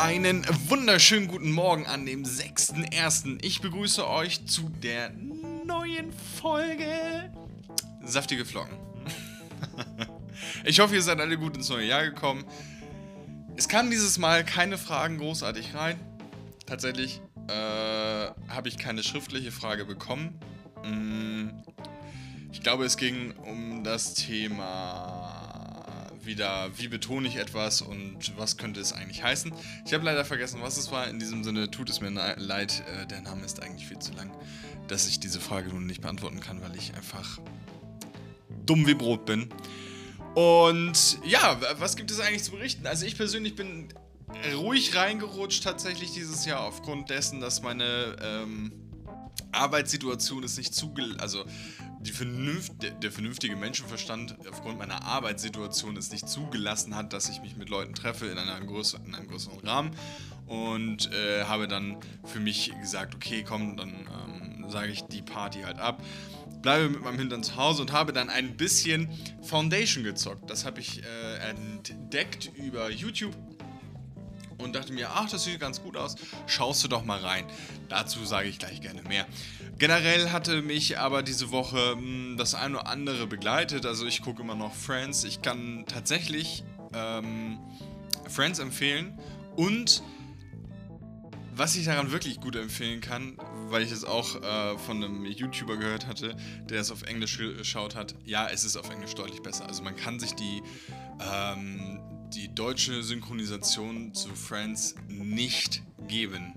Einen wunderschönen guten Morgen an dem 6.1. Ich begrüße euch zu der neuen Folge Saftige Flocken. ich hoffe, ihr seid alle gut ins neue Jahr gekommen. Es kamen dieses Mal keine Fragen großartig rein. Tatsächlich äh, habe ich keine schriftliche Frage bekommen. Mm, ich glaube, es ging um das Thema wieder, wie betone ich etwas und was könnte es eigentlich heißen. Ich habe leider vergessen, was es war. In diesem Sinne tut es mir leid, äh, der Name ist eigentlich viel zu lang, dass ich diese Frage nun nicht beantworten kann, weil ich einfach dumm wie Brot bin. Und ja, was gibt es eigentlich zu berichten? Also ich persönlich bin ruhig reingerutscht tatsächlich dieses Jahr aufgrund dessen, dass meine ähm, Arbeitssituation ist nicht zugelassen, also die Vernunft, der, vernünftige Menschenverstand aufgrund meiner Arbeitssituation es nicht zugelassen hat, dass ich mich mit Leuten treffe in, einer größer, in einem größeren Rahmen und äh, habe dann für mich gesagt, okay, komm, dann ähm, sage ich die Party halt ab, bleibe mit meinem Hintern zu Hause und habe dann ein bisschen Foundation gezockt. Das habe ich äh, entdeckt über YouTube und dachte mir, ach, das sieht ganz gut aus, schaust du doch mal rein. Dazu sage ich gleich gerne mehr. Generell hatte mich aber diese Woche mh, hm, das eine oder andere begleitet. Also ich gucke immer noch Friends. Ich kann tatsächlich ähm, Friends empfehlen und was ich daran wirklich gut empfehlen kann, weil ich es auch äh, von einem YouTuber gehört hatte, der es auf Englisch geschaut hat, ja, es ist auf Englisch deutlich besser. Also man kann sich die ähm, die deutsche Synchronisation zu Friends nicht geben.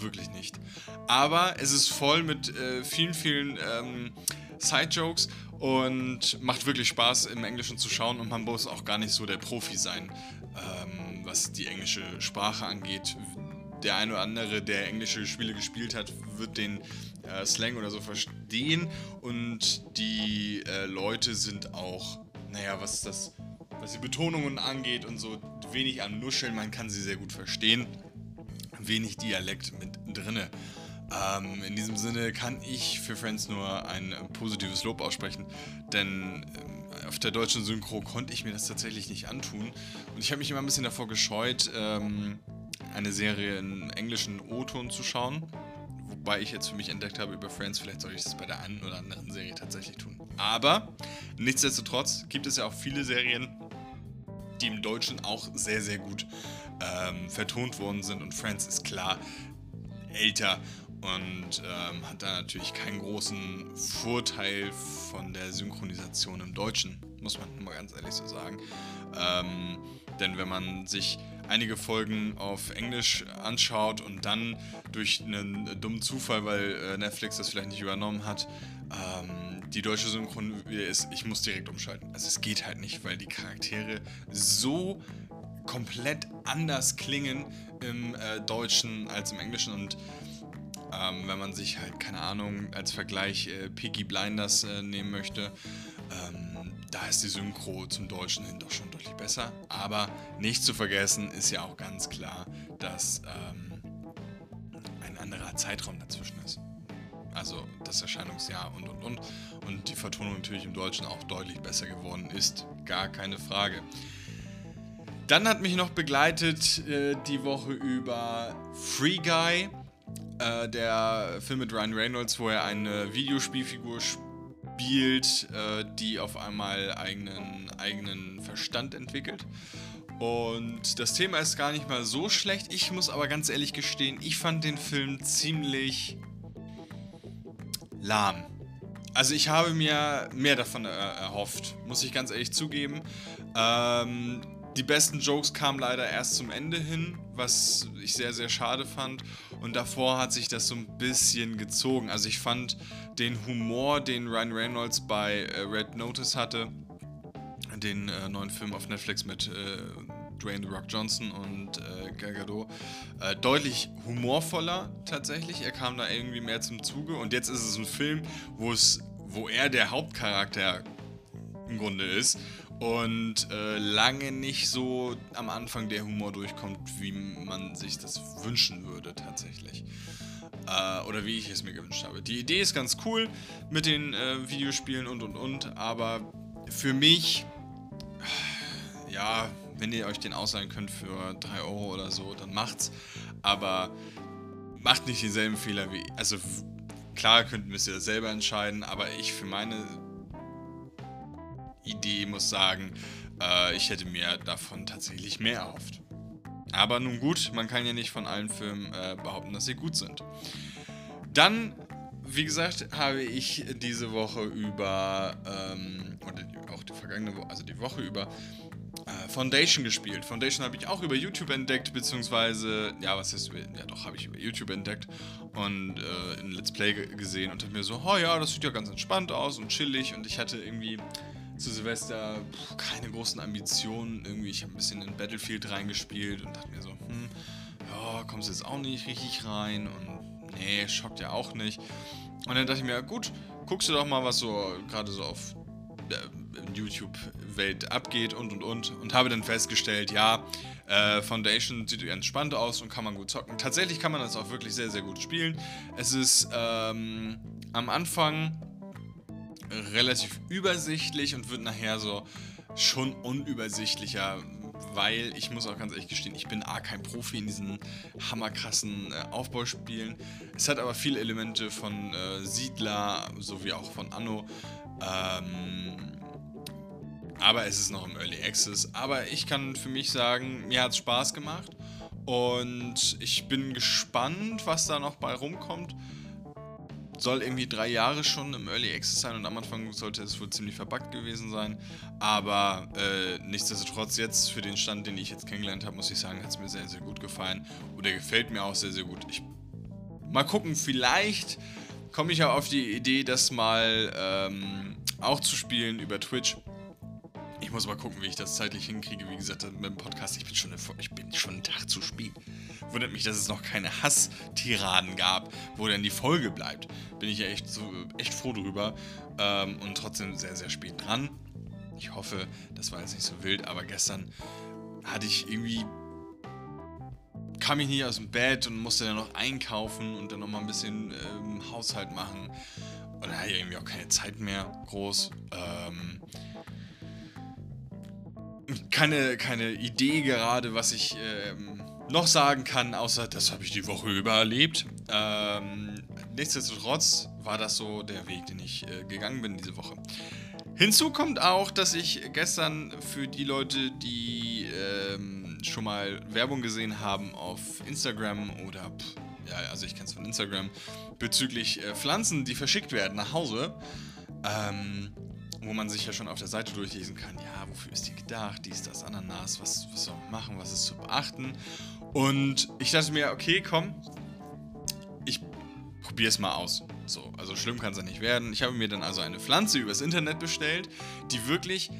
Wirklich nicht. Aber es ist voll mit äh, vielen, vielen ähm, Side-Jokes und macht wirklich Spaß im Englischen zu schauen und man muss auch gar nicht so der Profi sein, ähm, was die englische Sprache angeht. Der eine oder andere, der englische Spiele gespielt hat, wird den äh, Slang oder so verstehen und die äh, Leute sind auch, naja, was ist das? Was die Betonungen angeht und so wenig an Nuscheln, man kann sie sehr gut verstehen. Wenig Dialekt mit drinne. Ähm, in diesem Sinne kann ich für Friends nur ein positives Lob aussprechen, denn ähm, auf der deutschen Synchro konnte ich mir das tatsächlich nicht antun. Und ich habe mich immer ein bisschen davor gescheut, ähm, eine Serie in englischen O-Ton zu schauen. Wobei ich jetzt für mich entdeckt habe über Friends, vielleicht soll ich das bei der einen oder anderen Serie tatsächlich tun. Aber nichtsdestotrotz gibt es ja auch viele Serien, die im Deutschen auch sehr, sehr gut ähm, vertont worden sind. Und Friends ist klar älter und ähm, hat da natürlich keinen großen Vorteil von der Synchronisation im Deutschen, muss man mal ganz ehrlich so sagen. Ähm, denn wenn man sich einige Folgen auf Englisch anschaut und dann durch einen dummen Zufall, weil äh, Netflix das vielleicht nicht übernommen hat, ähm, die deutsche Synchron wieder ist, ich muss direkt umschalten. Also es geht halt nicht, weil die Charaktere so komplett anders klingen im äh, Deutschen als im Englischen und ähm, wenn man sich halt, keine Ahnung, als Vergleich äh, Peaky Blinders äh, nehmen möchte, ähm, da ist die Synchro zum Deutschen hin doch schon deutlich besser. Aber nicht zu vergessen ist ja auch ganz klar, dass ähm, ein anderer Zeitraum dazwischen ist. Also das Erscheinungsjahr und und und. Und die Vertonung natürlich im Deutschen auch deutlich besser geworden ist. Gar keine Frage. Dann hat mich noch begleitet äh, die Woche über Free Guy, äh, der Film mit Ryan Reynolds, wo er eine Videospielfigur spielt, äh, die auf einmal eigenen, eigenen Verstand entwickelt. Und das Thema ist gar nicht mal so schlecht. Ich muss aber ganz ehrlich gestehen, ich fand den Film ziemlich lahm. Also ich habe mir mehr davon äh, erhofft, muss ich ganz ehrlich zugeben. Ähm, die besten Jokes kamen leider erst zum Ende hin, was ich sehr, sehr schade fand. Und davor hat sich das so ein bisschen gezogen. Also ich fand den Humor, den Ryan Reynolds bei äh, Red Notice hatte, den äh, neuen Film auf Netflix mit äh, Dwayne The Rock Johnson und äh, Gal Gadot, äh, deutlich humorvoller tatsächlich. Er kam da irgendwie mehr zum Zuge und jetzt ist es ein Film, wo es, wo er der Hauptcharakter im Grunde ist und äh, lange nicht so am Anfang der Humor durchkommt, wie man sich das wünschen würde tatsächlich. Äh, oder wie ich es mir gewünscht habe. Die Idee ist ganz cool mit den äh, Videospielen und und und, aber für mich, ja, wenn ihr euch den ausleihen könnt für 3 Euro oder so, dann macht's. Aber macht nicht denselben Fehler wie. Also klar könnt, müsst ihr das selber entscheiden, aber ich für meine Idee muss sagen, äh, ich hätte mir davon tatsächlich mehr erhofft. Aber nun gut, man kann ja nicht von allen Filmen äh, behaupten, dass sie gut sind. Dann, wie gesagt, habe ich diese Woche über, ähm, oder auch die vergangene Woche, also die Woche über, äh, Foundation gespielt. Foundation habe ich auch über YouTube entdeckt, beziehungsweise, ja, was ist, ja doch, habe ich über YouTube entdeckt und äh, in Let's Play gesehen und habe mir so, oh ja, das sieht ja ganz entspannt aus und chillig und ich hatte irgendwie zu Silvester pff, keine großen Ambitionen. Irgendwie, ich habe ein bisschen in Battlefield reingespielt und dachte mir so, hm, ja, kommst jetzt auch nicht richtig rein und nee, schockt ja auch nicht. Und dann dachte ich mir, gut, guckst du doch mal, was so gerade so auf YouTube-Welt abgeht und und und. Und habe dann festgestellt, ja, äh, Foundation sieht entspannt aus und kann man gut zocken. Tatsächlich kann man das auch wirklich sehr, sehr gut spielen. Es ist ähm, am Anfang relativ übersichtlich und wird nachher so schon unübersichtlicher, weil ich muss auch ganz ehrlich gestehen, ich bin A kein Profi in diesen hammerkrassen äh, Aufbauspielen. Es hat aber viele Elemente von äh, Siedler sowie auch von Anno. Ähm, aber es ist noch im Early Access. Aber ich kann für mich sagen, mir hat es Spaß gemacht. Und ich bin gespannt, was da noch bei rumkommt soll irgendwie drei Jahre schon im Early Access sein und am Anfang sollte es wohl ziemlich verbuggt gewesen sein. Aber äh, nichtsdestotrotz jetzt für den Stand, den ich jetzt kennengelernt habe, muss ich sagen, hat es mir sehr, sehr gut gefallen. Oder gefällt mir auch sehr, sehr gut. Ich, mal gucken, vielleicht komme ich ja auf die Idee, das mal ähm, auch zu spielen über Twitch. Ich muss mal gucken, wie ich das zeitlich hinkriege. Wie gesagt, mit dem Podcast, ich bin schon, eine, ich bin schon einen Tag zu spät. Wundert mich, dass es noch keine Hass-Tiraden gab, wo dann die Folge bleibt. Bin ich ja echt, so, echt froh drüber. Ähm, und trotzdem sehr, sehr spät dran. Ich hoffe, das war jetzt nicht so wild, aber gestern hatte ich irgendwie. kam ich nicht aus dem Bett und musste dann noch einkaufen und dann noch mal ein bisschen ähm, Haushalt machen. Und dann hatte ich irgendwie auch keine Zeit mehr groß. Ähm, keine, keine Idee gerade, was ich ähm, noch sagen kann, außer das habe ich die Woche über erlebt. Ähm, nichtsdestotrotz war das so der Weg, den ich äh, gegangen bin diese Woche. Hinzu kommt auch, dass ich gestern für die Leute, die ähm, schon mal Werbung gesehen haben auf Instagram oder, pff, ja, also ich kenne es von Instagram, bezüglich äh, Pflanzen, die verschickt werden nach Hause, ähm, wo man sich ja schon auf der Seite durchlesen kann, ja, wofür ist die gedacht, dies, das, Ananas, was, was soll man machen, was ist zu beachten. Und ich dachte mir, okay, komm, ich probiere es mal aus. So, also schlimm kann es ja nicht werden. Ich habe mir dann also eine Pflanze übers Internet bestellt, die wirklich,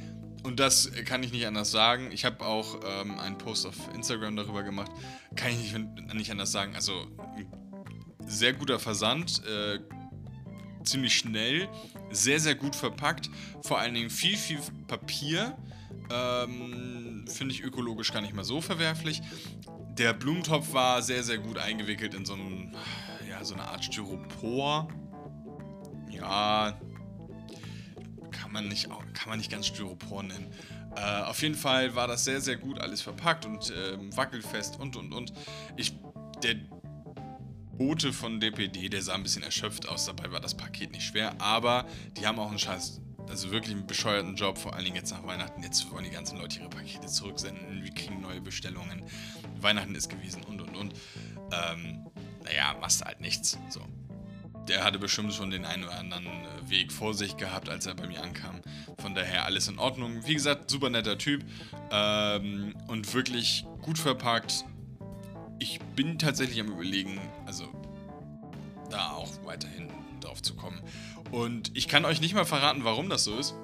und das kann ich nicht anders sagen, ich habe auch ähm, einen Post auf Instagram darüber gemacht, kann ich nicht, nicht anders sagen, also sehr guter Versand, äh, ziemlich schnell, sehr, sehr gut verpackt. Vor allen Dingen viel, viel Papier. Ähm, Finde ich ökologisch gar nicht mal so verwerflich. Der Blumentopf war sehr, sehr gut eingewickelt in so, ein, ja, so eine Art Styropor. Ja, kann man nicht, kann man nicht ganz Styropor nennen. Äh, auf jeden Fall war das sehr, sehr gut alles verpackt und äh, wackelfest und und und. Ich, der Bote von DPD, der sah ein bisschen erschöpft aus. Dabei war das Paket nicht schwer, aber die haben auch einen scheiß, also wirklich einen bescheuerten Job, vor allen Dingen jetzt nach Weihnachten. Jetzt wollen die ganzen Leute ihre Pakete zurücksenden, wir kriegen neue Bestellungen. Weihnachten ist gewesen und und und. Ähm, naja, machst halt nichts. So. Der hatte bestimmt schon den einen oder anderen äh, Weg vor sich gehabt, als er bei mir ankam. Von daher alles in Ordnung. Wie gesagt, super netter Typ ähm, und wirklich gut verpackt ich bin tatsächlich am Überlegen, also da auch weiterhin drauf zu kommen. Und ich kann euch nicht mal verraten, warum das so ist.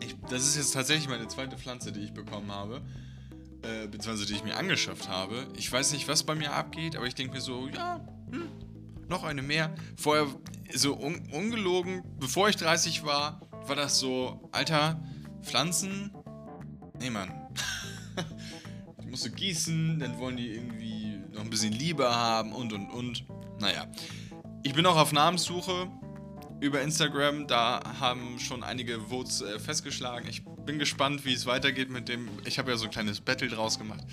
Ich, das ist jetzt tatsächlich meine zweite Pflanze, die ich bekommen habe. Äh, beziehungsweise die ich mir angeschafft habe. Ich weiß nicht, was bei mir abgeht, aber ich denke mir so, ja, hm, noch eine mehr. Vorher, so un ungelogen, bevor ich 30 war, war das so, Alter, Pflanzen? Nee, Mann. die musst du gießen, dann wollen die irgendwie ein bisschen Liebe haben und und und. Naja. Ich bin auch auf Namenssuche über Instagram. Da haben schon einige Votes äh, festgeschlagen. Ich bin gespannt, wie es weitergeht mit dem. Ich habe ja so ein kleines Battle draus gemacht.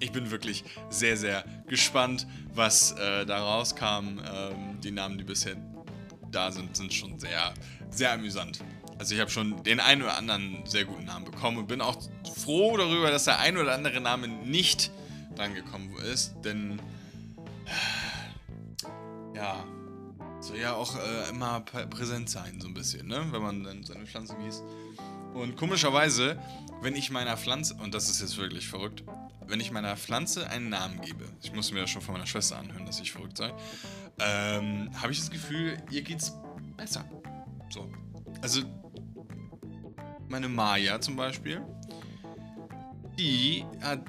Ich bin wirklich sehr, sehr gespannt, was äh, da rauskam. Ähm, die Namen, die bisher da sind, sind schon sehr, sehr amüsant. Also ich habe schon den einen oder anderen sehr guten Namen bekommen und bin auch froh darüber, dass der ein oder andere Name nicht drangekommen ist, denn ja, soll ja auch äh, immer präsent sein, so ein bisschen, ne? Wenn man dann seine Pflanze gießt. Und komischerweise, wenn ich meiner Pflanze, und das ist jetzt wirklich verrückt, wenn ich meiner Pflanze einen Namen gebe, ich muss mir das schon von meiner Schwester anhören, dass ich verrückt sei, ähm, habe ich das Gefühl, ihr geht's besser. So. Also, meine Maya zum Beispiel, die,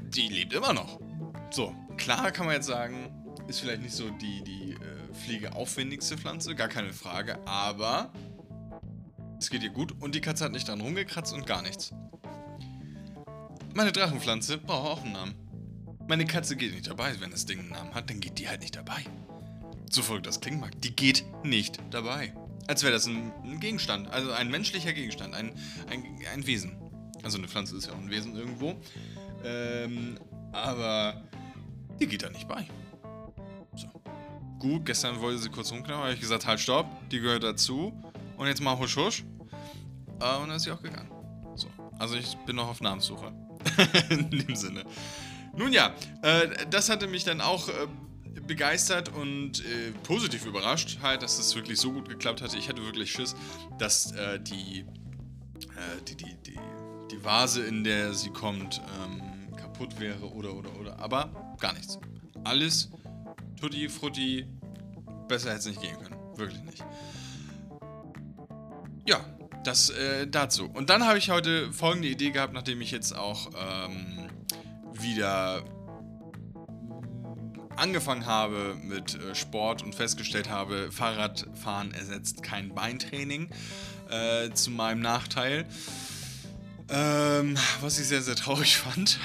die lebt immer noch. So, klar kann man jetzt sagen, ist vielleicht nicht so die, die äh, pflegeaufwendigste Pflanze, gar keine Frage, aber es geht ihr gut und die Katze hat nicht dran rumgekratzt und gar nichts. Meine Drachenpflanze braucht auch einen Namen. Meine Katze geht nicht dabei, wenn das Ding einen Namen hat, dann geht die halt nicht dabei. So folgt das klingt mag, die geht nicht dabei. Als wäre das ein, ein, Gegenstand, also ein menschlicher Gegenstand, ein, ein, ein Wesen. Also eine Pflanze ist ja auch ein Wesen irgendwo. Ähm, aber die geht da nicht bei. So. Gut, gestern wollte sie kurz rumknappen, habe ich gesagt, halt, stopp, die gehört dazu. Und jetzt mal husch, husch. Äh, und dann ist sie auch gegangen. So. Also ich bin noch auf Namenssuche. In dem Sinne. Nun ja, äh, das hatte mich dann auch äh, begeistert und äh, positiv überrascht, halt, dass es wirklich so gut geklappt hatte. Ich hatte wirklich Schiss, dass äh, die, äh, die, die, die, die Vase, in der sie kommt, ähm, kaputt wäre oder, oder, oder. Aber gar nichts. Alles tutti frutti. Besser hätte es nicht gehen können. Wirklich nicht. Ja, das äh, dazu. Und dann habe ich heute folgende Idee gehabt, nachdem ich jetzt auch ähm, wieder angefangen habe mit äh, Sport und festgestellt habe, Fahrradfahren ersetzt kein Beintraining äh, zu meinem Nachteil. Ähm, was ich sehr, sehr traurig fand.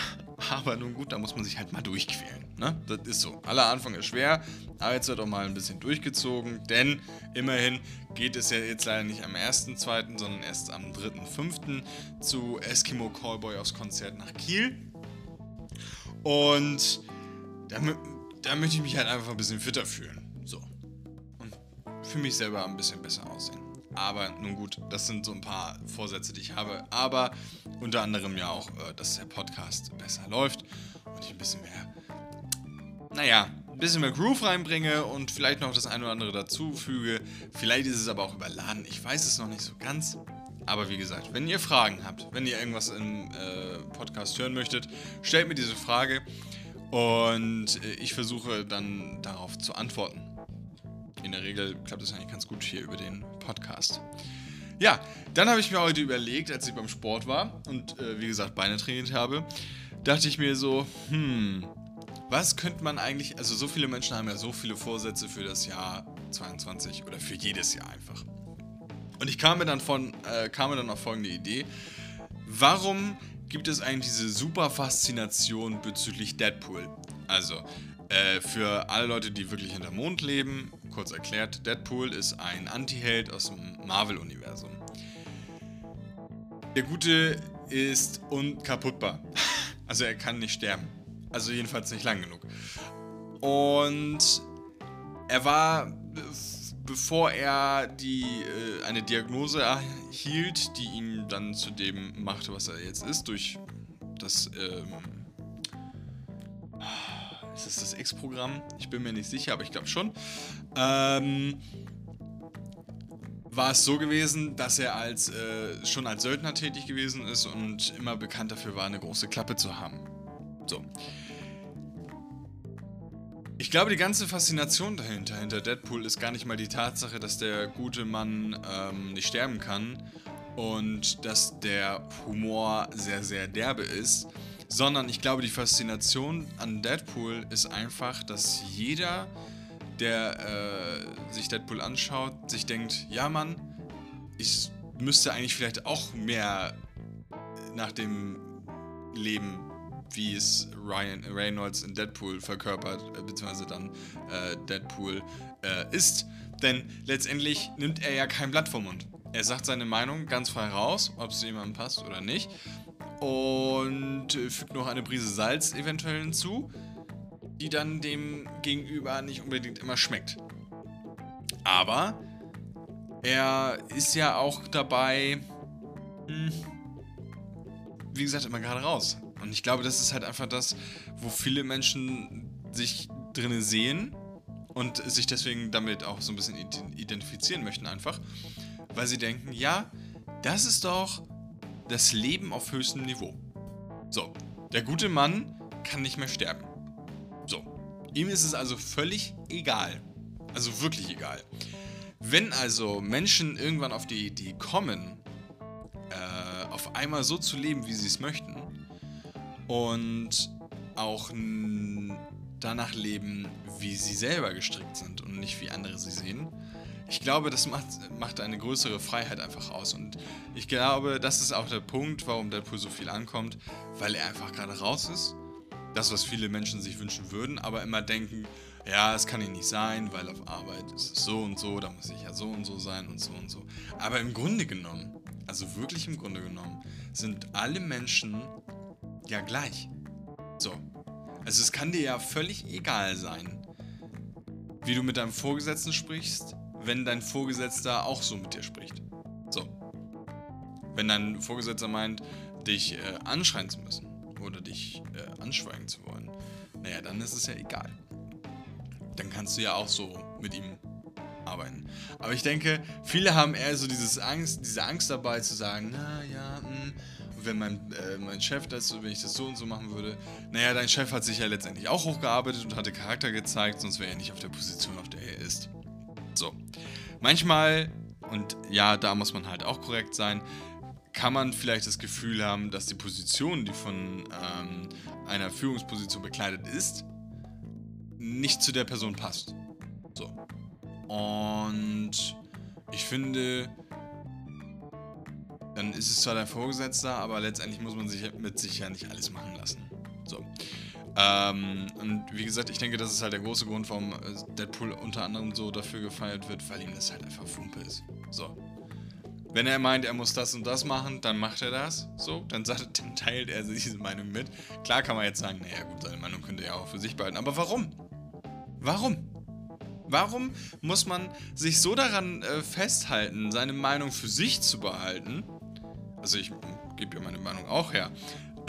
Aber nun gut, da muss man sich halt mal durchquälen. Ne? Das ist so. Aller Anfang ist schwer, aber jetzt wird auch mal ein bisschen durchgezogen, denn immerhin geht es ja jetzt leider nicht am 1.2., sondern erst am 3.5. zu Eskimo Callboy aufs Konzert nach Kiel. Und da, da möchte ich mich halt einfach ein bisschen fitter fühlen. So. Und für mich selber ein bisschen besser aussehen. Aber nun gut, das sind so ein paar Vorsätze, die ich habe. Aber unter anderem ja auch, äh, dass der Podcast besser läuft und ich ein bisschen mehr, naja, ein bisschen mehr Groove reinbringe und vielleicht noch das eine oder andere dazufüge. Vielleicht ist es aber auch überladen. Ich weiß es noch nicht so ganz. Aber wie gesagt, wenn ihr Fragen habt, wenn ihr irgendwas im äh, Podcast hören möchtet, stellt mir diese Frage und äh, ich versuche dann darauf zu antworten in der Regel klappt es eigentlich ganz gut hier über den Podcast. Ja, dann habe ich mir heute überlegt, als ich beim Sport war und äh, wie gesagt Beine trainiert habe, dachte ich mir so, hm, was könnte man eigentlich, also so viele Menschen haben ja so viele Vorsätze für das Jahr 22 oder für jedes Jahr einfach. Und ich kam mir dann von, äh, kam mir dann auf folgende Idee. Warum gibt es eigentlich diese super Faszination bezüglich Deadpool? Also, äh, für alle Leute, die wirklich hinter Mond leben, kurz erklärt, Deadpool ist ein Anti-Held aus dem Marvel-Universum. Der Gute ist unkaputtbar. Also er kann nicht sterben. Also jedenfalls nicht lang genug. Und er war, bevor er die, äh, eine Diagnose erhielt, die ihn dann zu dem machte, was er jetzt ist, durch das ähm, ist das das X-Programm? Ich bin mir nicht sicher, aber ich glaube schon. Ähm, war es so gewesen, dass er als, äh, schon als Söldner tätig gewesen ist und immer bekannt dafür war, eine große Klappe zu haben. So. Ich glaube, die ganze Faszination dahinter, hinter Deadpool, ist gar nicht mal die Tatsache, dass der gute Mann ähm, nicht sterben kann und dass der Humor sehr, sehr derbe ist, sondern ich glaube, die Faszination an Deadpool ist einfach, dass jeder, der äh, sich Deadpool anschaut, sich denkt, ja Mann, ich müsste eigentlich vielleicht auch mehr nach dem Leben wie es Ryan Reynolds in Deadpool verkörpert, äh, beziehungsweise dann äh, Deadpool äh, ist. Denn letztendlich nimmt er ja kein Blatt vom Mund. Er sagt seine Meinung ganz frei raus, ob es jemandem passt oder nicht. Und äh, fügt noch eine Prise Salz eventuell hinzu, die dann dem Gegenüber nicht unbedingt immer schmeckt. Aber er ist ja auch dabei, hm, wie gesagt, immer gerade raus. Und ich glaube, das ist halt einfach das, wo viele Menschen sich drinne sehen und sich deswegen damit auch so ein bisschen identifizieren möchten einfach, weil sie denken, ja, das ist doch das Leben auf höchstem Niveau. So, der gute Mann kann nicht mehr sterben. So, ihm ist es also völlig egal. Also wirklich egal. Wenn also Menschen irgendwann auf die Idee kommen, äh, auf einmal so zu leben, wie sie es möchten, und auch danach leben, wie sie selber gestrickt sind und nicht wie andere sie sehen. Ich glaube, das macht, macht eine größere Freiheit einfach aus. Und ich glaube, das ist auch der Punkt, warum Deadpool so viel ankommt, weil er einfach gerade raus ist. Das, was viele Menschen sich wünschen würden, aber immer denken, ja, es kann ja nicht sein, weil auf Arbeit ist es so und so, da muss ich ja so und so sein und so und so. Aber im Grunde genommen, also wirklich im Grunde genommen, sind alle Menschen ja gleich. So. Also es kann dir ja völlig egal sein, wie du mit deinem Vorgesetzten sprichst, wenn dein Vorgesetzter auch so mit dir spricht. So. Wenn dein Vorgesetzter meint, dich äh, anschreien zu müssen oder dich äh, anschweigen zu wollen, naja, dann ist es ja egal. Dann kannst du ja auch so mit ihm arbeiten. Aber ich denke, viele haben eher so dieses Angst, diese Angst dabei zu sagen, na ja, mh, hm, wenn mein, äh, mein Chef das, wenn ich das so und so machen würde, naja, dein Chef hat sich ja letztendlich auch hochgearbeitet und hatte Charakter gezeigt, sonst wäre er nicht auf der Position, auf der er ist. Manchmal, und ja, da muss man halt auch korrekt sein, kann man vielleicht das Gefühl haben, dass die Position, die von ähm, einer Führungsposition bekleidet ist, nicht zu der Person passt. So. Und ich finde, dann ist es zwar dein Vorgesetzter, aber letztendlich muss man sich mit sich ja nicht alles machen lassen. So. Ähm, und wie gesagt, ich denke, das ist halt der große Grund, warum äh, Deadpool unter anderem so dafür gefeiert wird, weil ihm das halt einfach Fumpe ist. So. Wenn er meint, er muss das und das machen, dann macht er das. So, dann, sagt, dann teilt er diese Meinung mit. Klar kann man jetzt sagen, naja gut, seine Meinung könnte er auch für sich behalten. Aber warum? Warum? Warum muss man sich so daran äh, festhalten, seine Meinung für sich zu behalten, also ich gebe ja meine Meinung auch her.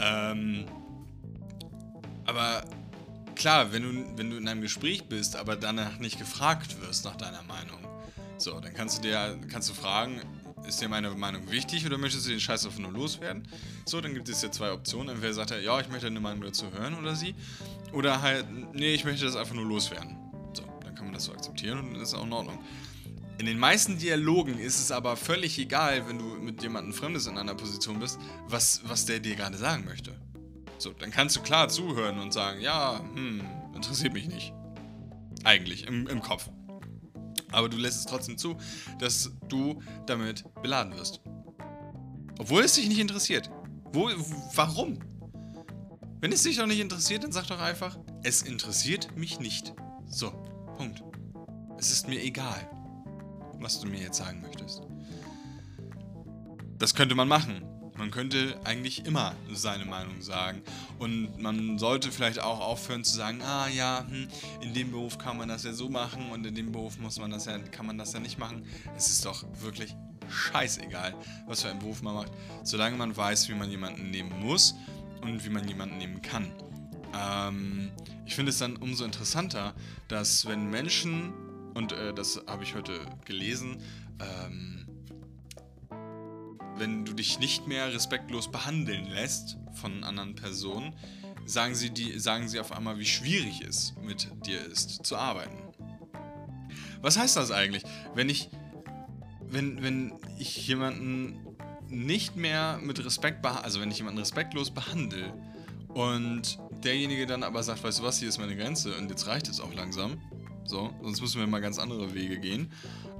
Ähm, aber klar, wenn du, wenn du in einem Gespräch bist, aber danach nicht gefragt wirst nach deiner Meinung, so, dann kannst du dir kannst du fragen, ist dir meine Meinung wichtig oder möchtest du den Scheiß einfach nur loswerden? So, dann gibt es ja zwei Optionen. Entweder sagt er, ja, ich möchte eine Meinung dazu hören oder sie. Oder halt, nee, ich möchte das einfach nur loswerden. So, dann kann man das so akzeptieren und dann ist auch in Ordnung. In den meisten Dialogen ist es aber völlig egal, wenn du mit jemandem Fremdes in einer Position bist, was, was der dir gerade sagen möchte. So, dann kannst du klar zuhören und sagen, ja, hm, interessiert mich nicht. Eigentlich, im, im Kopf. Aber du lässt es trotzdem zu, dass du damit beladen wirst. Obwohl es dich nicht interessiert. Wo, warum? Wenn es dich doch nicht interessiert, dann sag doch einfach, es interessiert mich nicht. So, Punkt. Es ist mir egal was du mir jetzt sagen möchtest. Das könnte man machen. Man könnte eigentlich immer seine Meinung sagen. Und man sollte vielleicht auch aufhören zu sagen, ah ja, hm, in dem Beruf kann man das ja so machen und in dem Beruf muss man das ja, kann man das ja nicht machen. Es ist doch wirklich scheißegal, was für einen Beruf man macht, solange man weiß, wie man jemanden nehmen muss und wie man jemanden nehmen kann. Ähm, ich finde es dann umso interessanter, dass wenn Menschen und äh, das habe ich heute gelesen. Ähm, wenn du dich nicht mehr respektlos behandeln lässt von anderen Personen, sagen sie, die, sagen sie auf einmal, wie schwierig es mit dir ist, zu arbeiten. Was heißt das eigentlich? Wenn ich, wenn, wenn ich jemanden nicht mehr mit Respekt behandle, also wenn ich jemanden respektlos behandle und derjenige dann aber sagt, weißt du was, hier ist meine Grenze und jetzt reicht es auch langsam, so, sonst müssen wir mal ganz andere Wege gehen,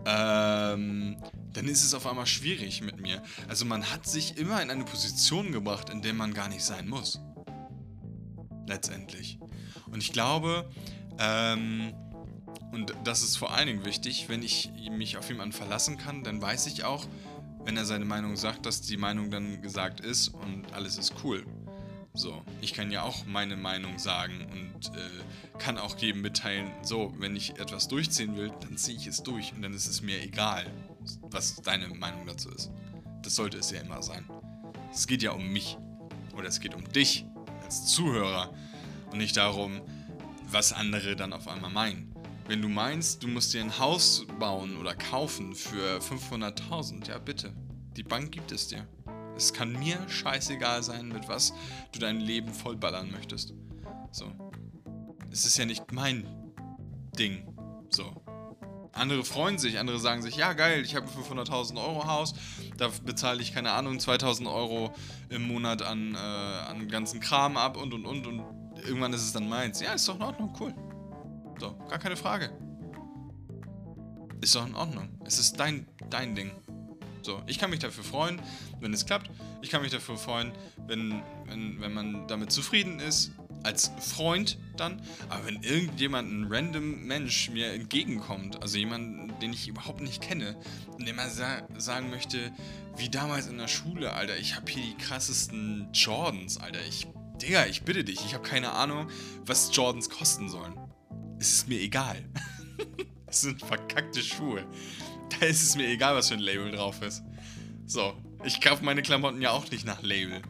ähm, dann ist es auf einmal schwierig mit mir. Also man hat sich immer in eine Position gebracht, in der man gar nicht sein muss. Letztendlich. Und ich glaube, ähm, und das ist vor allen Dingen wichtig, wenn ich mich auf jemanden verlassen kann, dann weiß ich auch, wenn er seine Meinung sagt, dass die Meinung dann gesagt ist und alles ist cool. So, ich kann ja auch meine Meinung sagen und äh, kann auch jedem mitteilen, so, wenn ich etwas durchziehen will, dann ziehe ich es durch und dann ist es mir egal, was deine Meinung dazu ist. Das sollte es ja immer sein. Es geht ja um mich oder es geht um dich als Zuhörer und nicht darum, was andere dann auf einmal meinen. Wenn du meinst, du musst dir ein Haus bauen oder kaufen für 500.000, ja bitte, die Bank gibt es dir. Es kann mir scheißegal sein, mit was du dein Leben vollballern möchtest. So. Es ist ja nicht mein Ding. So. Andere freuen sich, andere sagen sich, ja geil, ich habe ein 500.000 Euro Haus, da bezahle ich, keine Ahnung, 2.000 Euro im Monat an, äh, an ganzen Kram ab und und und und irgendwann ist es dann meins. Ja, ist doch in Ordnung, cool. So, gar keine Frage. Ist doch in Ordnung. Es ist dein, dein Ding. So, ich kann mich dafür freuen, wenn es klappt. Ich kann mich dafür freuen, wenn, wenn, wenn man damit zufrieden ist. Als Freund dann. Aber wenn irgendjemand, ein random Mensch mir entgegenkommt, also jemand, den ich überhaupt nicht kenne, und der mal sa sagen möchte, wie damals in der Schule, Alter, ich habe hier die krassesten Jordans, Alter. Ich, Digga, ich bitte dich, ich habe keine Ahnung, was Jordans kosten sollen. Es ist mir egal. Es sind verkackte Schuhe da ist es mir egal, was für ein Label drauf ist. So, ich kaufe meine Klamotten ja auch nicht nach Label,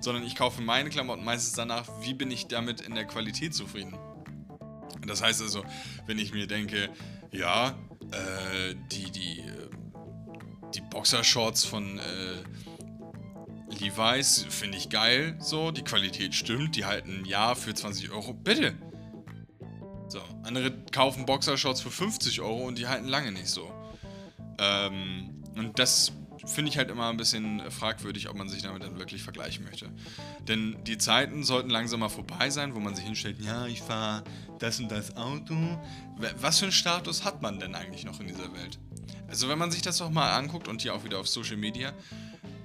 sondern ich kaufe meine Klamotten meistens danach, wie bin ich damit in der Qualität zufrieden. Das heißt also, wenn ich mir denke, ja, äh, die, die, äh, die Boxershorts von äh, Levi's finde ich geil, so, die Qualität stimmt, die halten Jahr für 20 Euro, bitte. So, andere kaufen Boxershorts für 50 Euro und die halten lange nicht so. Ähm, und das finde ich halt immer ein bisschen fragwürdig, ob man sich damit dann wirklich vergleichen möchte. Denn die Zeiten sollten langsam mal vorbei sein, wo man sich hinstellt, ja, ich fahre das und das Auto. Was für einen Status hat man denn eigentlich noch in dieser Welt? Also wenn man sich das doch mal anguckt und hier auch wieder auf Social Media,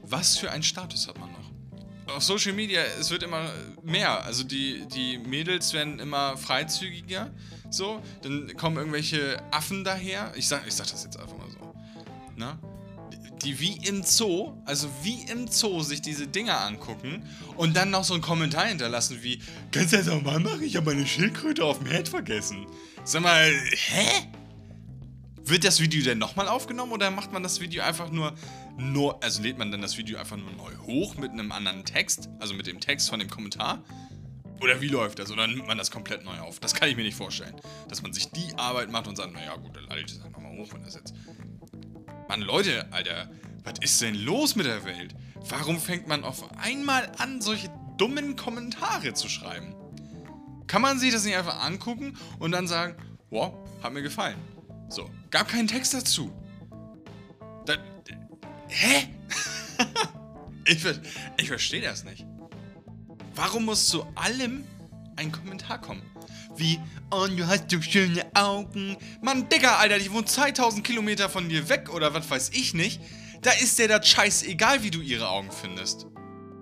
was für einen Status hat man noch? Auf Social Media, es wird immer mehr. Also die, die Mädels werden immer freizügiger. So, dann kommen irgendwelche Affen daher. Ich sag, ich sag das jetzt einfach mal so ne? Die wie im Zoo, also wie im Zoo sich diese Dinger angucken und dann noch so einen Kommentar hinterlassen wie, kannst du das auch mal machen? Ich habe meine Schildkröte auf dem Herd vergessen. Sag mal, hä? Wird das Video denn nochmal aufgenommen oder macht man das Video einfach nur, nur, also lädt man dann das Video einfach nur neu hoch mit einem anderen Text, also mit dem Text von dem Kommentar? Oder wie läuft das? Oder nimmt man das komplett neu auf? Das kann ich mir nicht vorstellen. Dass man sich die Arbeit macht und sagt, naja gut, dann lade ich das einfach mal hoch, wenn das jetzt Mann, Leute, Alter, was ist denn los mit der Welt? Warum fängt man auf einmal an, solche dummen Kommentare zu schreiben? Kann man sich das nicht einfach angucken und dann sagen, wow, hat mir gefallen. So, gab keinen Text dazu. Da, hä? ich, ich verstehe das nicht. Warum muss zu allem ein Kommentar kommen? Wie, und du hast so schöne Augen. Mann, Digga, Alter, die wohnt 2000 Kilometer von dir weg oder was weiß ich nicht. Da ist dir das scheißegal, wie du ihre Augen findest.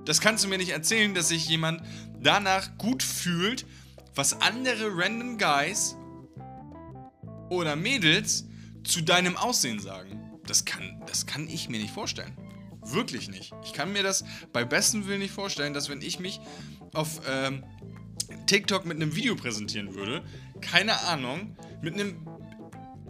Das kannst du mir nicht erzählen, dass sich jemand danach gut fühlt, was andere random Guys oder Mädels zu deinem Aussehen sagen. Das kann, das kann ich mir nicht vorstellen. Wirklich nicht. Ich kann mir das bei bestem Willen nicht vorstellen, dass wenn ich mich auf ähm, TikTok mit einem Video präsentieren würde, keine Ahnung, mit einem